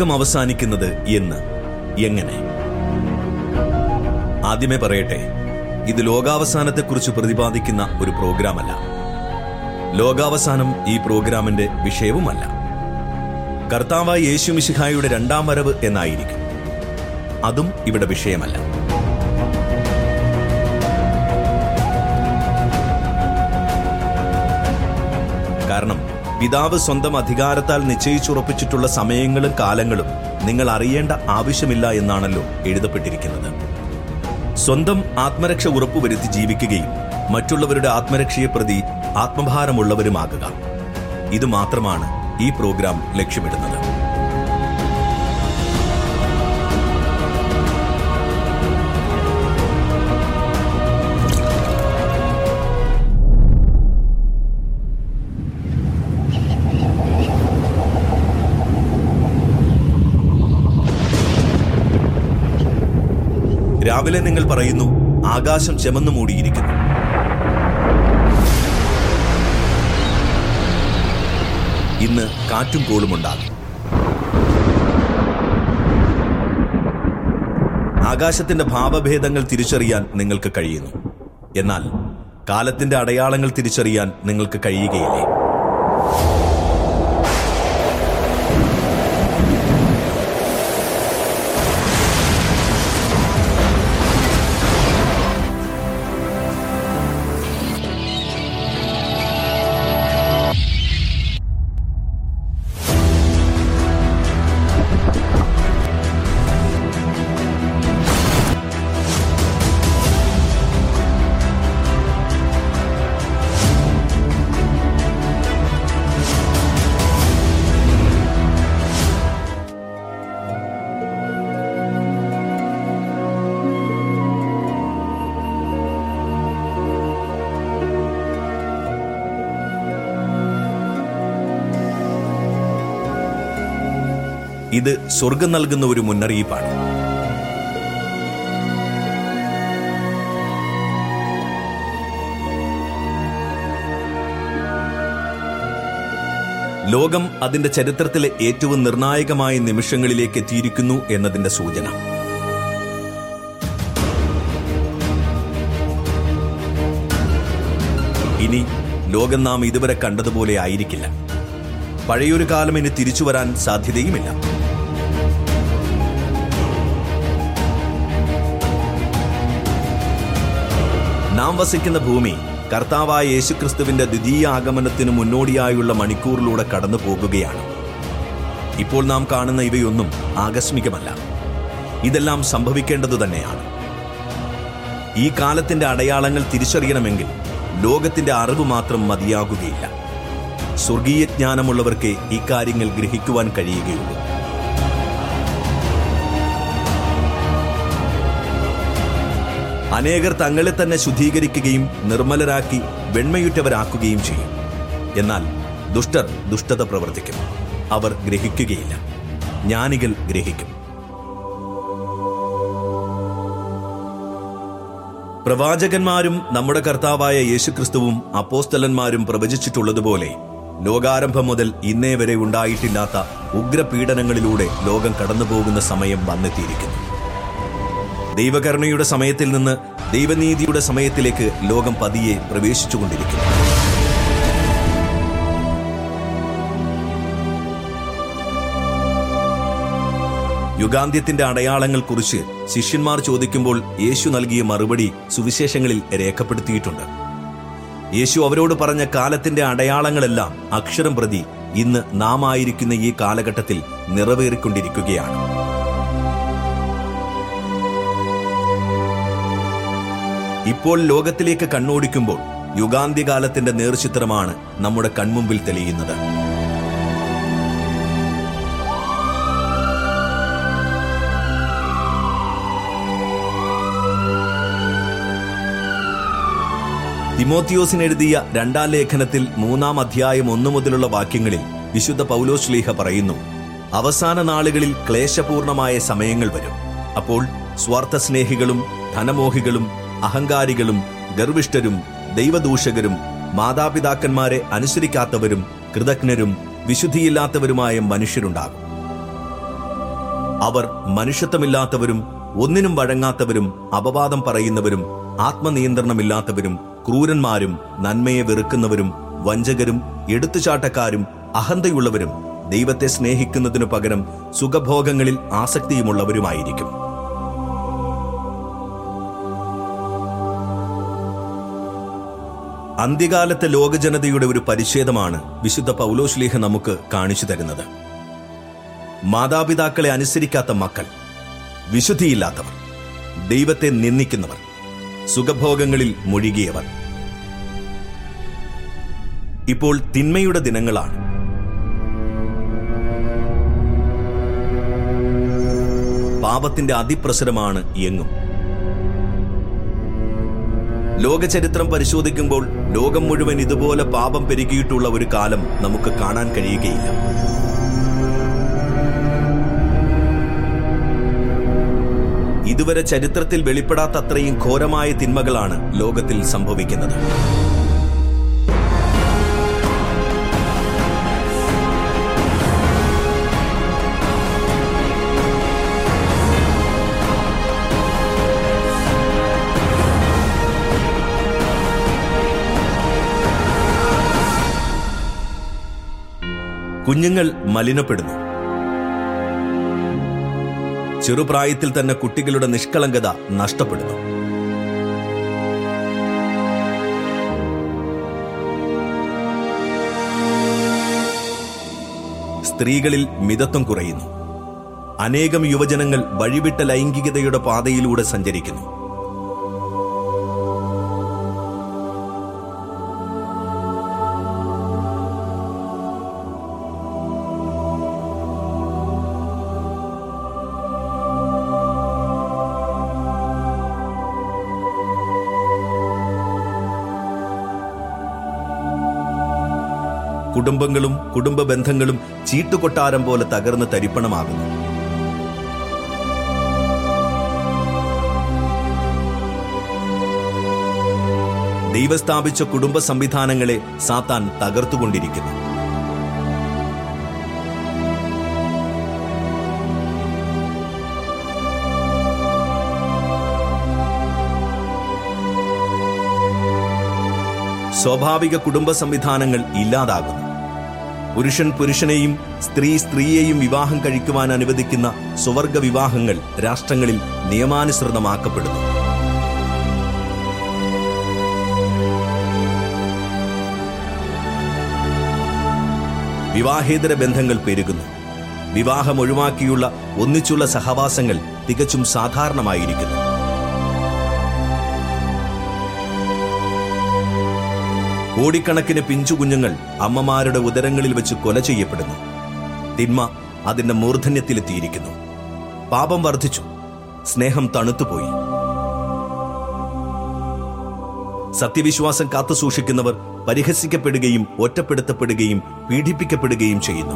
ലോകം അവസാനിക്കുന്നത് എന്ന്. എങ്ങനെ? ആദ്യമേ പറയട്ടെ ഇത് ലോകാവസാനത്തെക്കുറിച്ച് പ്രതിപാദിക്കുന്ന ഒരു പ്രോഗ്രാമല്ല. ലോകാവസാനം ഈ പ്രോഗ്രാമിന്റെ വിഷയവുമല്ല. കർത്താവായ യേശു മിശിഹായുടെ രണ്ടാം വരവ് എന്നായിരിക്കും. അതും ഇവിടെ വിഷയമല്ല. കാരണം പിതാവ് സ്വന്തം അധികാരത്താൽ നിശ്ചയിച്ചുറപ്പിച്ചിട്ടുള്ള സമയങ്ങളും കാലങ്ങളും നിങ്ങൾ അറിയേണ്ട ആവശ്യമില്ല എന്നാണല്ലോ എഴുതപ്പെട്ടിരിക്കുന്നത്. സ്വന്തം ആത്മരക്ഷ ഉറപ്പുവരുത്തി ജീവിക്കുകയും മറ്റുള്ളവരുടെ ആത്മരക്ഷയെ പ്രതി ആത്മഭാരമുള്ളവരുമാകുക. ഇത് മാത്രമാണ് ഈ പ്രോഗ്രാം ലക്ഷ്യമിടുന്നത്. രാവിലെ നിങ്ങൾ പറയുന്നു ആകാശം ചെമന്നു മൂടിയിരിക്കുന്നു. ഇന്ന് കാറ്റും കോളും കോളുമുണ്ടാകും ആകാശത്തിന്റെ ഭാവഭേദങ്ങൾ തിരിച്ചറിയാൻ നിങ്ങൾക്ക് കഴിയുന്നു. എന്നാൽ കാലത്തിന്റെ അടയാളങ്ങൾ തിരിച്ചറിയാൻ നിങ്ങൾക്ക് കഴിയുകയില്ലേ? ഇത് സ്വർഗം നൽകുന്ന ഒരു മുന്നറിയിപ്പാണ്. ലോകം അതിന്റെ ചരിത്രത്തിലെ ഏറ്റവും നിർണായകമായ നിമിഷങ്ങളിലേക്ക് എത്തിയിരിക്കുന്നു എന്നതിന്റെ സൂചന. ഇനി ലോകം നാം ഇതുവരെ കണ്ടതുപോലെ ആയിരിക്കില്ല. പഴയൊരു കാലം ഇനി തിരിച്ചു വരാൻ സാധ്യതയുമില്ല. നാം വസിക്കുന്ന ഭൂമി കർത്താവായ യേശുക്രിസ്തുവിന്റെ ദ്വിതീയ ആഗമനത്തിന് മുന്നോടിയായുള്ള മണിക്കൂറിലൂടെ കടന്നു പോകുകയാണ്. ഇപ്പോൾ നാം കാണുന്ന ഇവയൊന്നും ആകസ്മികമല്ല. ഇതെല്ലാം സംഭവിക്കേണ്ടതു തന്നെയാണ്. ഈ കാലത്തിന്റെ അടയാളങ്ങൾ തിരിച്ചറിയണമെങ്കിൽ ലോകത്തിന്റെ അറിവ് മാത്രം മതിയാകുകയില്ല. സ്വർഗീയ ജ്ഞാനമുള്ളവർക്ക് ഇക്കാര്യങ്ങൾ ഗ്രഹിക്കുവാൻ കഴിയുകയുള്ളൂ. അനേകർ തങ്ങളെ തന്നെ ശുദ്ധീകരിക്കുകയും നിർമ്മലരാക്കി വെണ്മയുറ്റവരാക്കുകയും ചെയ്യും. എന്നാൽ ദുഷ്ടർ ദുഷ്ടത പ്രവർത്തിക്കും. അവർ ഗ്രഹിക്കുകയില്ല. ജ്ഞാനികൾ ഗ്രഹിക്കും. പ്രവാചകന്മാരും നമ്മുടെ കർത്താവായ യേശുക്രിസ്തുവും അപ്പോസ്തലന്മാരും പ്രവചിച്ചിട്ടുള്ളതുപോലെ ലോകാരംഭം മുതൽ ഇന്നേ വരെ ഉണ്ടായിട്ടില്ലാത്ത ഉഗ്രപീഡനങ്ങളിലൂടെ ലോകം കടന്നുപോകുന്ന സമയം വന്നെത്തിയിരിക്കുന്നു. ദൈവകരുണയുടെ സമയത്തിൽ നിന്ന് ദൈവനീതിയുടെ സമയത്തിലേക്ക് ലോകം പതിയെ പ്രവേശിച്ചുകൊണ്ടിരിക്കുന്നു. യുഗാന്ത്യത്തിന്റെ അടയാളങ്ങൾ കുറിച്ച് ശിഷ്യന്മാർ ചോദിക്കുമ്പോൾ യേശു നൽകിയ മറുപടി സുവിശേഷങ്ങളിൽ രേഖപ്പെടുത്തിയിട്ടുണ്ട്. യേശു അവരോട് പറഞ്ഞ കാലത്തിന്റെ അടയാളങ്ങളെല്ലാം അക്ഷരം പ്രതി ഇന്ന് നാം ആയിരിക്കുന്ന ഈ കാലഘട്ടത്തിൽ നിറവേറിക്കൊണ്ടിരിക്കുകയാണ്. ഇപ്പോൾ ലോകത്തിലേക്ക് കണ്ണോടിക്കുമ്പോൾ യുഗാന്ത്യകാലത്തിന്റെ നേർചിത്രമാണ് നമ്മുടെ കൺമുമ്പിൽ തെളിയുന്നത്. തിമോത്തിയോസിന് എഴുതിയ രണ്ടാം ലേഖനത്തിൽ മൂന്നാം അധ്യായം ഒന്നു മുതലുള്ള വാക്യങ്ങളിൽ വിശുദ്ധ പൗലോസ് ലീഹ പറയുന്നു അവസാന നാളുകളിൽ ക്ലേശപൂർണമായ സമയങ്ങൾ വരും. അപ്പോൾ സ്വാർത്ഥസ്നേഹികളും ധനമോഹികളും അഹങ്കാരികളും ഗർവിഷ്ഠരും ദൈവദൂഷകരും മാതാപിതാക്കന്മാരെ അനുസരിക്കാത്തവരും കൃതജ്ഞരും വിശുദ്ധിയില്ലാത്തവരുമായ മനുഷ്യരുണ്ടാകും. അവർ മനുഷ്യത്വമില്ലാത്തവരും ഒന്നിനും വഴങ്ങാത്തവരും അപവാദം പറയുന്നവരും ആത്മനിയന്ത്രണമില്ലാത്തവരും ക്രൂരന്മാരും നന്മയെ വെറുക്കുന്നവരും വഞ്ചകരും എടുത്തുചാട്ടക്കാരും അഹന്തയുള്ളവരും ദൈവത്തെ സ്നേഹിക്കുന്നതിനു പകരം സുഖഭോഗങ്ങളിൽ ആസക്തിയുമുള്ളവരുമായിരിക്കും. അന്ത്യകാലത്തെ ലോകജനതയുടെ ഒരു പരിച്ഛേദമാണ് വിശുദ്ധ പൗലോശ്ലീഹ നമുക്ക് കാണിച്ചു തരുന്നത്. മാതാപിതാക്കളെ അനുസരിക്കാത്ത മക്കൾ വിശുദ്ധിയില്ലാത്തവർ ദൈവത്തെ നിന്ദിക്കുന്നവർ സുഖഭോഗങ്ങളിൽ മുഴുകിയവർ. ഇപ്പോൾ തിന്മയുടെ ദിനങ്ങളാണ്. പാപത്തിന്റെ അതിപ്രസരമാണ് എങ്ങും. ലോകചരിത്രം പരിശോധിക്കുമ്പോൾ ലോകം മുഴുവൻ ഇതുപോലെ പാപം പെരുകിയിട്ടുള്ള ഒരു കാലം നമുക്ക് കാണാൻ കഴിയുകയില്ല. ഇതുവരെ ചരിത്രത്തിൽ വെളിപ്പെടാത്തത്രയും ഘോരമായ തിന്മകളാണ് ലോകത്തിൽ സംഭവിക്കുന്നത്. കുഞ്ഞുങ്ങൾ മലിനപ്പെടുന്നു. ചെറുപ്രായത്തിൽ തന്നെ കുട്ടികളുടെ നിഷ്കളങ്കത നഷ്ടപ്പെടുന്നു. സ്ത്രീകളിൽ മിതത്വം കുറയുന്നു. അനേകം യുവജനങ്ങൾ വഴിവിട്ട ലൈംഗികതയുടെ പാതയിലൂടെ സഞ്ചരിക്കുന്നു. കുടുംബങ്ങളും കുടുംബ ബന്ധങ്ങളും ചീട്ടുകൊട്ടാരം പോലെ തകർന്ന് തരിപ്പണമാകുന്നു. ദൈവസ്ഥാപിച്ച കുടുംബ സംവിധാനങ്ങളെ സാത്താൻ തകർത്തുകൊണ്ടിരിക്കുന്നു. സ്വാഭാവിക കുടുംബ സംവിധാനങ്ങൾ ഇല്ലാതാകുന്നു. പുരുഷൻ പുരുഷനെയും സ്ത്രീ സ്ത്രീയെയും വിവാഹം കഴിക്കുവാൻ അനുവദിക്കുന്ന സ്വവർഗ വിവാഹങ്ങൾ രാഷ്ട്രങ്ങളിൽ നിയമാനുസൃതമാക്കപ്പെടുന്നു. വിവാഹേതര ബന്ധങ്ങൾ പെരുകുന്നു. വിവാഹം ഒഴിവാക്കിയുള്ള ഒന്നിച്ചുള്ള സഹവാസങ്ങൾ തികച്ചും സാധാരണമായിരിക്കുന്നു. കോടിക്കണക്കിന് പിഞ്ചു കുഞ്ഞുങ്ങൾ അമ്മമാരുടെ ഉദരങ്ങളിൽ വെച്ച് കൊല ചെയ്യപ്പെടുന്നു. തിന്മ അതിന്റെ മൂർധന്യത്തിലെത്തിയിരിക്കുന്നു. പാപം വർദ്ധിച്ചു. സ്നേഹം തണുത്തുപോയി. സത്യവിശ്വാസം കാത്തു സൂക്ഷിക്കുന്നവർ പരിഹസിക്കപ്പെടുകയും ഒറ്റപ്പെടുത്തപ്പെടുകയും പീഡിപ്പിക്കപ്പെടുകയും ചെയ്യുന്നു.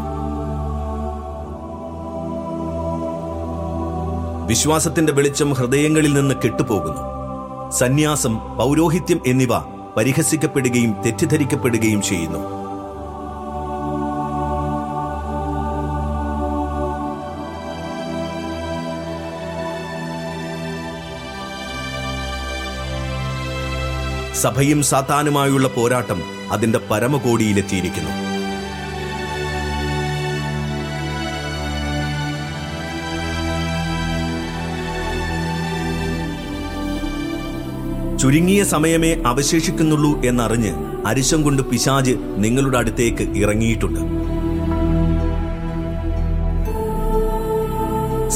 വിശ്വാസത്തിന്റെ വെളിച്ചം ഹൃദയങ്ങളിൽ നിന്ന് കെട്ടുപോകുന്നു. സന്യാസം പൗരോഹിത്യം എന്നിവ പരിഹസിക്കപ്പെടുകയും തെറ്റിദ്ധരിക്കപ്പെടുകയും ചെയ്യുന്നു. സഭയും സാത്താനുമായുള്ള പോരാട്ടം അതിന്റെ പരമകോടിയിലെത്തിയിരിക്കുന്നു. ചുരുങ്ങിയ സമയമേ അവശേഷിക്കുന്നുള്ളൂ എന്നറിഞ്ഞ് അരിശം കൊണ്ട് പിശാജ് നിങ്ങളുടെ അടുത്തേക്ക് ഇറങ്ങിയിട്ടുണ്ട്.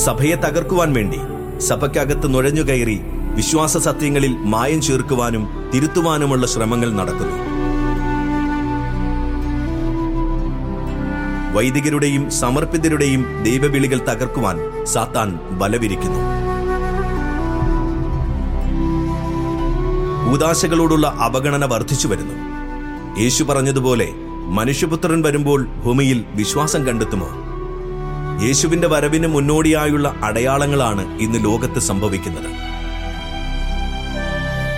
സഭയെ തകർക്കുവാൻ വേണ്ടി സഭയ്ക്കകത്ത് നുഴഞ്ഞുകയറി വിശ്വാസ സത്യങ്ങളിൽ മായം ചേർക്കുവാനും തിരുത്തുവാനുമുള്ള ശ്രമങ്ങൾ നടക്കുന്നു. വൈദികരുടെയും സമർപ്പിതരുടെയും ദൈവവിളികൾ തകർക്കുവാൻ സാത്താൻ ബലവിരിക്കുന്നു. കൂതാശകളോടുള്ള അവഗണന വർദ്ധിച്ചു വരുന്നു. യേശു പറഞ്ഞതുപോലെ മനുഷ്യപുത്രൻ വരുമ്പോൾ ഭൂമിയിൽ വിശ്വാസം കണ്ടെത്തുമോ? യേശുവിന്റെ വരവിന് മുന്നോടിയായുള്ള അടയാളങ്ങളാണ് ഇന്ന് ലോകത്ത് സംഭവിക്കുന്നത്.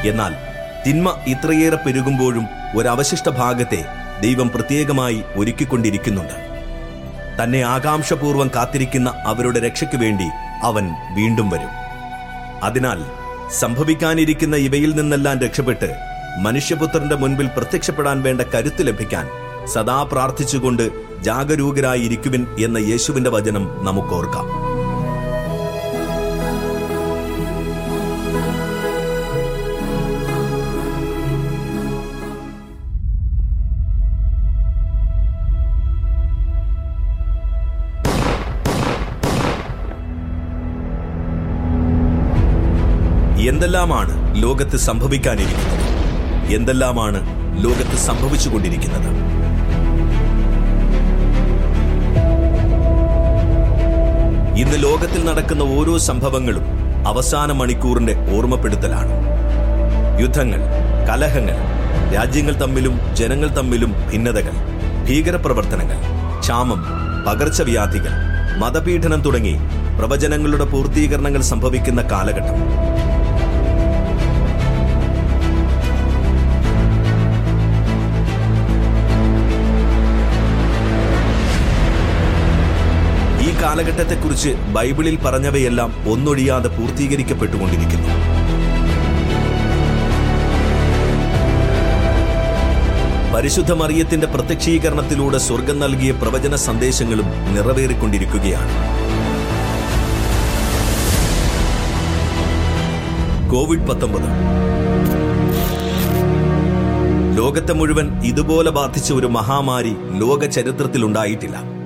എന്നാൽ തിന്മ ഇത്രയേറെ പെരുകുമ്പോഴും ഒരവശിഷ്ട ഭാഗത്തെ ദൈവം പ്രത്യേകമായി ഒരുക്കിക്കൊണ്ടിരിക്കുന്നുണ്ട്. തന്നെ ആകാംക്ഷപൂർവം കാത്തിരിക്കുന്ന അവരുടെ രക്ഷയ്ക്കു വേണ്ടി അവൻ വീണ്ടും വരും. അതിനാൽ സംഭവിക്കാനിരിക്കുന്ന ഇവയിൽ നിന്നെല്ലാം രക്ഷപ്പെട്ട് മനുഷ്യപുത്രന്റെ മുൻപിൽ പ്രത്യക്ഷപ്പെടാൻ വേണ്ട കരുത്ത് ലഭിക്കാൻ സദാ പ്രാർത്ഥിച്ചുകൊണ്ട് ജാഗരൂകരായിരിക്കുവിൻ എന്ന യേശുവിന്റെ വചനം നമുക്കോർക്കാം. എന്തെല്ലാമാണ് ലോകത്ത് സംഭവിക്കാനിരിക്കുന്നത്? എന്തെല്ലാമാണ് ലോകത്ത് സംഭവിച്ചുകൊണ്ടിരിക്കുന്നത്? ഇന്ന് ലോകത്തിൽ നടക്കുന്ന ഓരോ സംഭവങ്ങളും അവസാന മണിക്കൂറിന്റെ ഓർമ്മപ്പെടുത്തലാണ്. യുദ്ധങ്ങൾ കലഹങ്ങൾ രാജ്യങ്ങൾ തമ്മിലും ജനങ്ങൾ തമ്മിലും ഭിന്നതകൾ ഭീകരപ്രവർത്തനങ്ങൾ ക്ഷാമം പകർച്ചവ്യാധികൾ മതപീഡനം തുടങ്ങി പ്രവചനങ്ങളുടെ പൂർത്തീകരണങ്ങൾ സംഭവിക്കുന്ന കാലഘട്ടം. കാലഘട്ടത്തെക്കുറിച്ച് ബൈബിളിൽ പറഞ്ഞവയെല്ലാം ഒന്നൊഴിയാതെ പൂർത്തീകരിക്കപ്പെട്ടുകൊണ്ടിരിക്കുന്നു. പരിശുദ്ധ മറിയത്തിന്റെ പ്രത്യക്ഷീകരണത്തിലൂടെ സ്വർഗം നൽകിയ പ്രവചന സന്ദേശങ്ങളും നിറവേറിക്കൊണ്ടിരിക്കുകയാണ്. കോവിഡ് പത്തൊമ്പത്. ലോകത്തെ മുഴുവൻ ഇതുപോലെ ബാധിച്ച ഒരു മഹാമാരി ലോക ചരിത്രത്തിലുണ്ടായിട്ടില്ല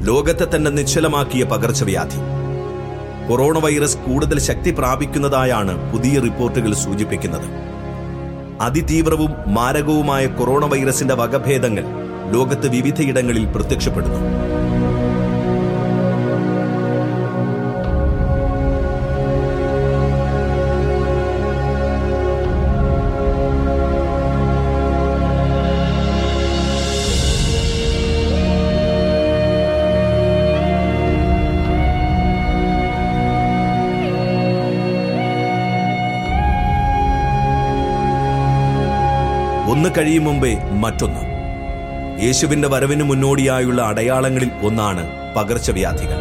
ലോകത്തെ തന്നെ നിശ്ചലമാക്കിയ പകർച്ചവ്യാധി. കൊറോണ വൈറസ് കൂടുതൽ ശക്തി പ്രാപിക്കുന്നതായാണ് പുതിയ റിപ്പോർട്ടുകൾ സൂചിപ്പിക്കുന്നത്. അതിതീവ്രവും മാരകവുമായ കൊറോണ വൈറസിന്റെ വകഭേദങ്ങൾ ലോകത്ത് വിവിധയിടങ്ങളിൽ പ്രത്യക്ഷപ്പെടുന്നു. ഒന്ന് കഴിയും മുമ്പേ മറ്റൊന്ന്. യേശുവിന്റെ വരവിന് മുന്നോടിയായുള്ള അടയാളങ്ങളിൽ ഒന്നാണ് പകർച്ചവ്യാധികൾ.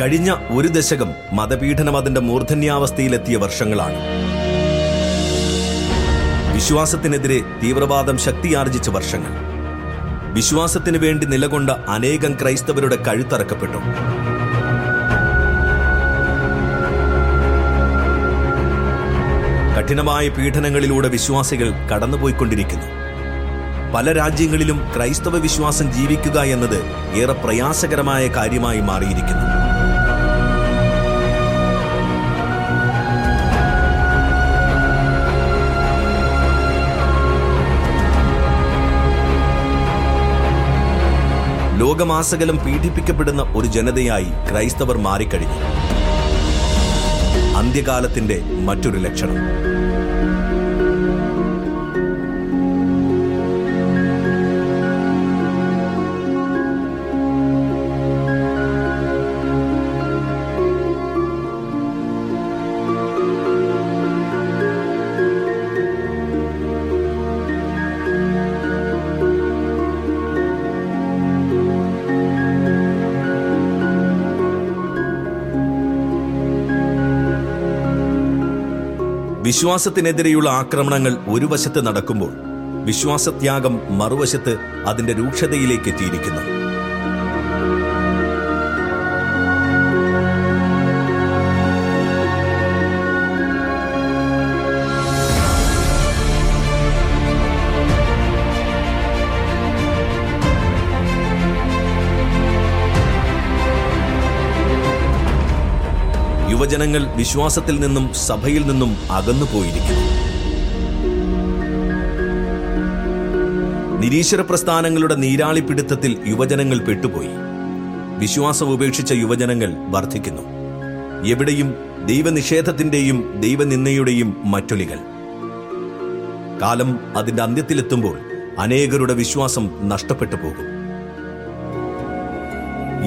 കഴിഞ്ഞ ഒരു ദശകം മതപീഡനം അതിന്റെ മൂർധന്യാവസ്ഥയിലെത്തിയ വർഷങ്ങളാണ്. വിശ്വാസത്തിനെതിരെ തീവ്രവാദം ശക്തിയാർജിച്ച വർഷങ്ങൾ. വിശ്വാസത്തിനു വേണ്ടി നിലകൊണ്ട അനേകം ക്രൈസ്തവരുടെ കഴുത്തറക്കപ്പെട്ടു. കഠിനമായ പീഡനങ്ങളിലൂടെ വിശ്വാസികൾ കടന്നുപോയിക്കൊണ്ടിരിക്കുന്നു. പല രാജ്യങ്ങളിലും ക്രൈസ്തവ വിശ്വാസം ജീവിക്കുക എന്നത് ഏറെ പ്രയാസകരമായ കാര്യമായി മാറിയിരിക്കുന്നു. ലോകമാസകലം പീഡിപ്പിക്കപ്പെടുന്ന ഒരു ജനതയായി ക്രൈസ്തവർ മാറിക്കഴിഞ്ഞു. അന്ത്യകാലത്തിന്റെ മറ്റൊരു ലക്ഷണം. വിശ്വാസത്തിനെതിരെയുള്ള ആക്രമണങ്ങൾ ഒരു വശത്ത് നടക്കുമ്പോൾ വിശ്വാസത്യാഗം മറുവശത്ത് അതിന്റെ രൂക്ഷതയിലേക്ക് എത്തിയിരിക്കുന്നു. യുവജനങ്ങൾ വിശ്വാസത്തിൽ നിന്നും സഭയിൽ നിന്നും അകന്നു പോയിരിക്കുന്നു നിരീശ്വര പ്രസ്ഥാനങ്ങളുടെ നീരാളിപ്പിടുത്തത്തിൽ യുവജനങ്ങൾ പെട്ടുപോയി. വിശ്വാസം ഉപേക്ഷിച്ച യുവജനങ്ങൾ വർദ്ധിക്കുന്നു. എവിടെയും ദൈവനിഷേധത്തിന്റെയും ദൈവനിന്ദയുടെയും മറ്റൊലികൾ. കാലം അതിന്റെ അന്ത്യത്തിലെത്തുമ്പോൾ അനേകരുടെ വിശ്വാസം നഷ്ടപ്പെട്ടു പോകും.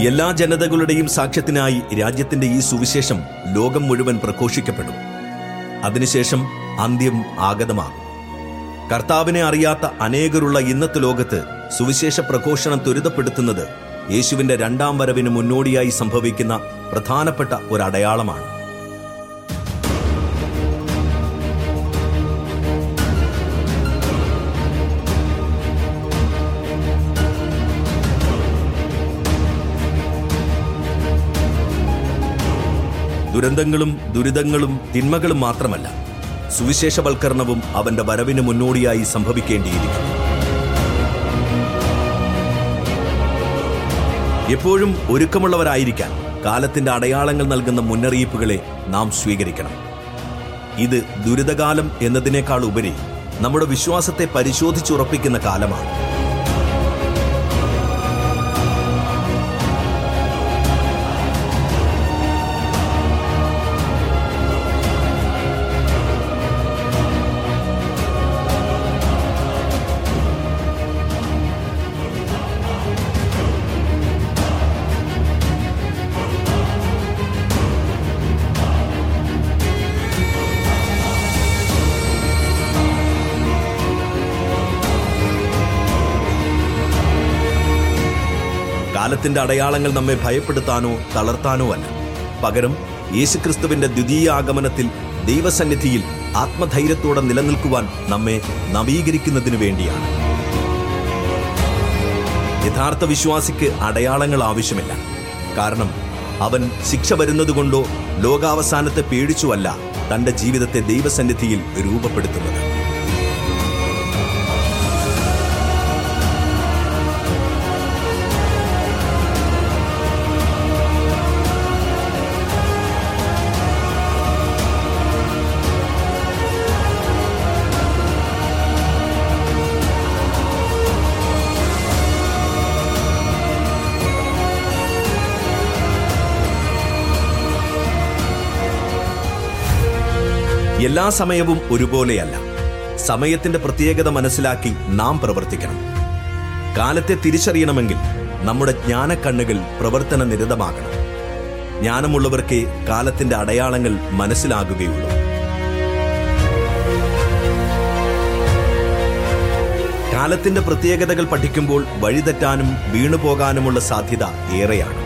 എല്ലാ ജനതകളുടെയും സാക്ഷ്യത്തിനായി രാജ്യത്തിന്റെ ഈ സുവിശേഷം ലോകം മുഴുവൻ പ്രഘോഷിക്കപ്പെടും. അതിനുശേഷം അന്ത്യം ആഗതമാകും. കർത്താവിനെ അറിയാത്ത അനേകരുള്ള ഇന്നത്തെ ലോകത്ത് സുവിശേഷ പ്രഘോഷണം ത്വരിതപ്പെടുത്തുന്നത് യേശുവിന്റെ രണ്ടാം വരവിന് മുന്നോടിയായി സംഭവിക്കുന്ന പ്രധാനപ്പെട്ട ഒരു അടയാളമാണ് ദുരന്തങ്ങളും ദുരിതങ്ങളും തിന്മകളും മാത്രമല്ല സുവിശേഷവൽക്കരണവും അവന്റെ വരവിന് മുന്നോടിയായി സംഭവിക്കേണ്ടിയിരിക്കുന്നു. എപ്പോഴും ഒരുക്കമുള്ളവരായിരിക്കാൻ കാലത്തിന്റെ അടയാളങ്ങൾ നൽകുന്ന മുന്നറിയിപ്പുകളെ നാം സ്വീകരിക്കണം. ഇത് ദുരിതകാലം എന്നതിനേക്കാൾ ഉപരി നമ്മുടെ വിശ്വാസത്തെ പരിശോധിച്ചുറപ്പിക്കുന്ന കാലമാണ്. കാലത്തിന്റെ അടയാളങ്ങൾ നമ്മെ ഭയപ്പെടുത്താനോ തളർത്താനോ അല്ല. പകരം യേശുക്രിസ്തുവിന്റെ ദ്വിതീയ ആഗമനത്തിൽ ദൈവസന്നിധിയിൽ ആത്മധൈര്യത്തോടെ നിലനിൽക്കുവാൻ നമ്മെ നവീകരിക്കുന്നതിനു വേണ്ടിയാണ്. യഥാർത്ഥ വിശ്വാസിക്ക് അടയാളങ്ങൾ ആവശ്യമില്ല. കാരണം അവൻ ശിക്ഷ വരുന്നതുകൊണ്ടോ ലോകാവസാനത്തെ പേടിച്ചുവല്ല തന്റെ ജീവിതത്തെ ദൈവസന്നിധിയിൽ രൂപപ്പെടുത്തുന്നത്. എല്ലാ സമയവും ഒരുപോലെയല്ല. സമയത്തിന്റെ പ്രത്യേകത മനസ്സിലാക്കി നാം പ്രവർത്തിക്കണം. കാലത്തെ തിരിച്ചറിയണമെങ്കിൽ നമ്മുടെ ജ്ഞാനക്കണ്ണുകൾ പ്രവർത്തന നിരതമാകണം. ജ്ഞാനമുള്ളവർക്ക് കാലത്തിന്റെ അടയാളങ്ങൾ മനസ്സിലാകുകയുള്ളൂ. കാലത്തിന്റെ പ്രത്യേകതകൾ പഠിക്കുമ്പോൾ വഴിതെറ്റാനും വീണുപോകാനുമുള്ള സാധ്യത ഏറെയാണ്.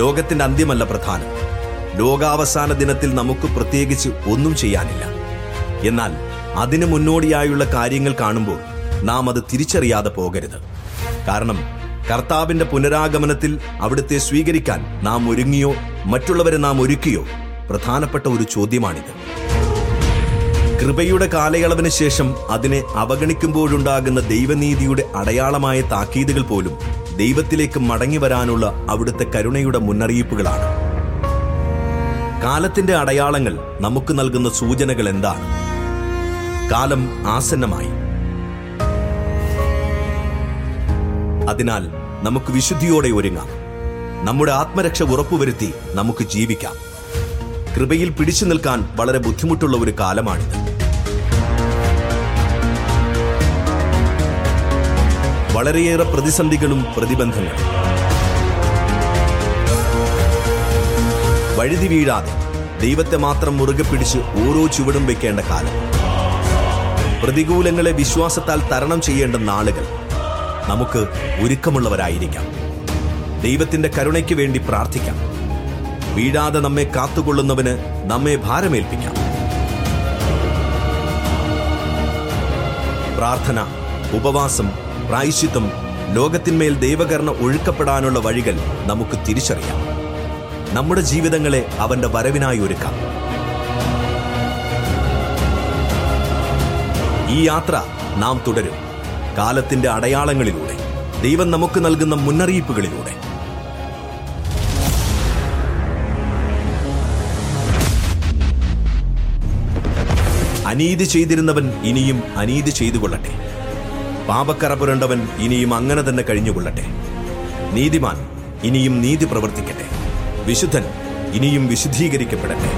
ലോകത്തിന്റെ അന്ത്യമല്ല പ്രധാനം. ലോകാവസാന ദിനത്തിൽ നമുക്ക് പ്രത്യേകിച്ച് ഒന്നും ചെയ്യാനില്ല. എന്നാൽ അതിനു മുന്നോടിയായുള്ള കാര്യങ്ങൾ കാണുമ്പോൾ നാം അത് തിരിച്ചറിയാതെ പോകരുത്. കാരണം കർത്താവിന്റെ പുനരാഗമനത്തിൽ അവിടുത്തെ സ്വീകരിക്കാൻ നാം ഒരുങ്ങിയോ മറ്റുള്ളവരെ നാം ഒരുക്കിയോ പ്രധാനപ്പെട്ട ഒരു ചോദ്യമാണിത്. കൃപയുടെ കാലയളവിന് ശേഷം അതിനെ അവഗണിക്കുമ്പോഴുണ്ടാകുന്ന ദൈവനീതിയുടെ അടയാളമായ താക്കീതുകൾ പോലും ദൈവത്തിലേക്ക് മടങ്ങി വരാനുള്ള അവിടുത്തെ കരുണയുടെ മുന്നറിയിപ്പുകളാണ്. കാലത്തിന്റെ അടയാളങ്ങൾ നമുക്ക് നൽകുന്ന സൂചനകൾ എന്താണ്? കാലം ആസന്നമായി. അതിനാൽ നമുക്ക് വിശുദ്ധിയോടെ ഒരുങ്ങാം. നമ്മുടെ ആത്മരക്ഷ ഉറപ്പുവരുത്തി നമുക്ക് ജീവിക്കാം. കൃപയിൽ പിടിച്ചു നിൽക്കാൻ വളരെ ബുദ്ധിമുട്ടുള്ള ഒരു കാലമാണിത്. വളരെയേറെ പ്രതിസന്ധികളും പ്രതിബന്ധങ്ങളും. വഴുതി വീഴാതെ ദൈവത്തെ മാത്രം മുറുകെ പിടിച്ച് ഓരോ ചുവടും വെക്കേണ്ട കാലം. പ്രതികൂലങ്ങളെ വിശ്വാസത്താൽ തരണം ചെയ്യേണ്ട നാളുകൾ നമുക്ക് ഒരുക്കമുള്ളവരായിരിക്കാം. ദൈവത്തിന്റെ കരുണയ്ക്ക് വേണ്ടി പ്രാർത്ഥിക്കാം. വീഴാതെ നമ്മെ കാത്തുകൊള്ളുന്നവന് നമ്മെ ഭാരമേൽപ്പിക്കാം. പ്രാർത്ഥന ഉപവാസം പ്രായശ്ചിത്തം ലോകത്തിന്മേൽ ദൈവകരണ ഒഴുക്കപ്പെടാനുള്ള വഴികൾ നമുക്ക് തിരിച്ചറിയാം. നമ്മുടെ ജീവിതങ്ങളെ അവന്റെ വരവിനായി ഒരുക്കാം. ഈ യാത്ര നാം തുടരും. കാലത്തിന്റെ അടയാളങ്ങളിലൂടെ ദൈവം നമുക്ക് നൽകുന്ന മുന്നറിയിപ്പുകളിലൂടെ. അനീതി ചെയ്തിരുന്നവൻ ഇനിയും അനീതി ചെയ്തു കൊള്ളട്ടെ പാപക്കറ പുരണ്ടവൻ ഇനിയും അങ്ങനെ തന്നെ കഴിഞ്ഞുകൊള്ളട്ടെ. നീതിമാൻ ഇനിയും നീതി പ്രവർത്തിക്കട്ടെ. വിശുദ്ധൻ ഇനിയും വിശുദ്ധീകരിക്കപ്പെടട്ടെ.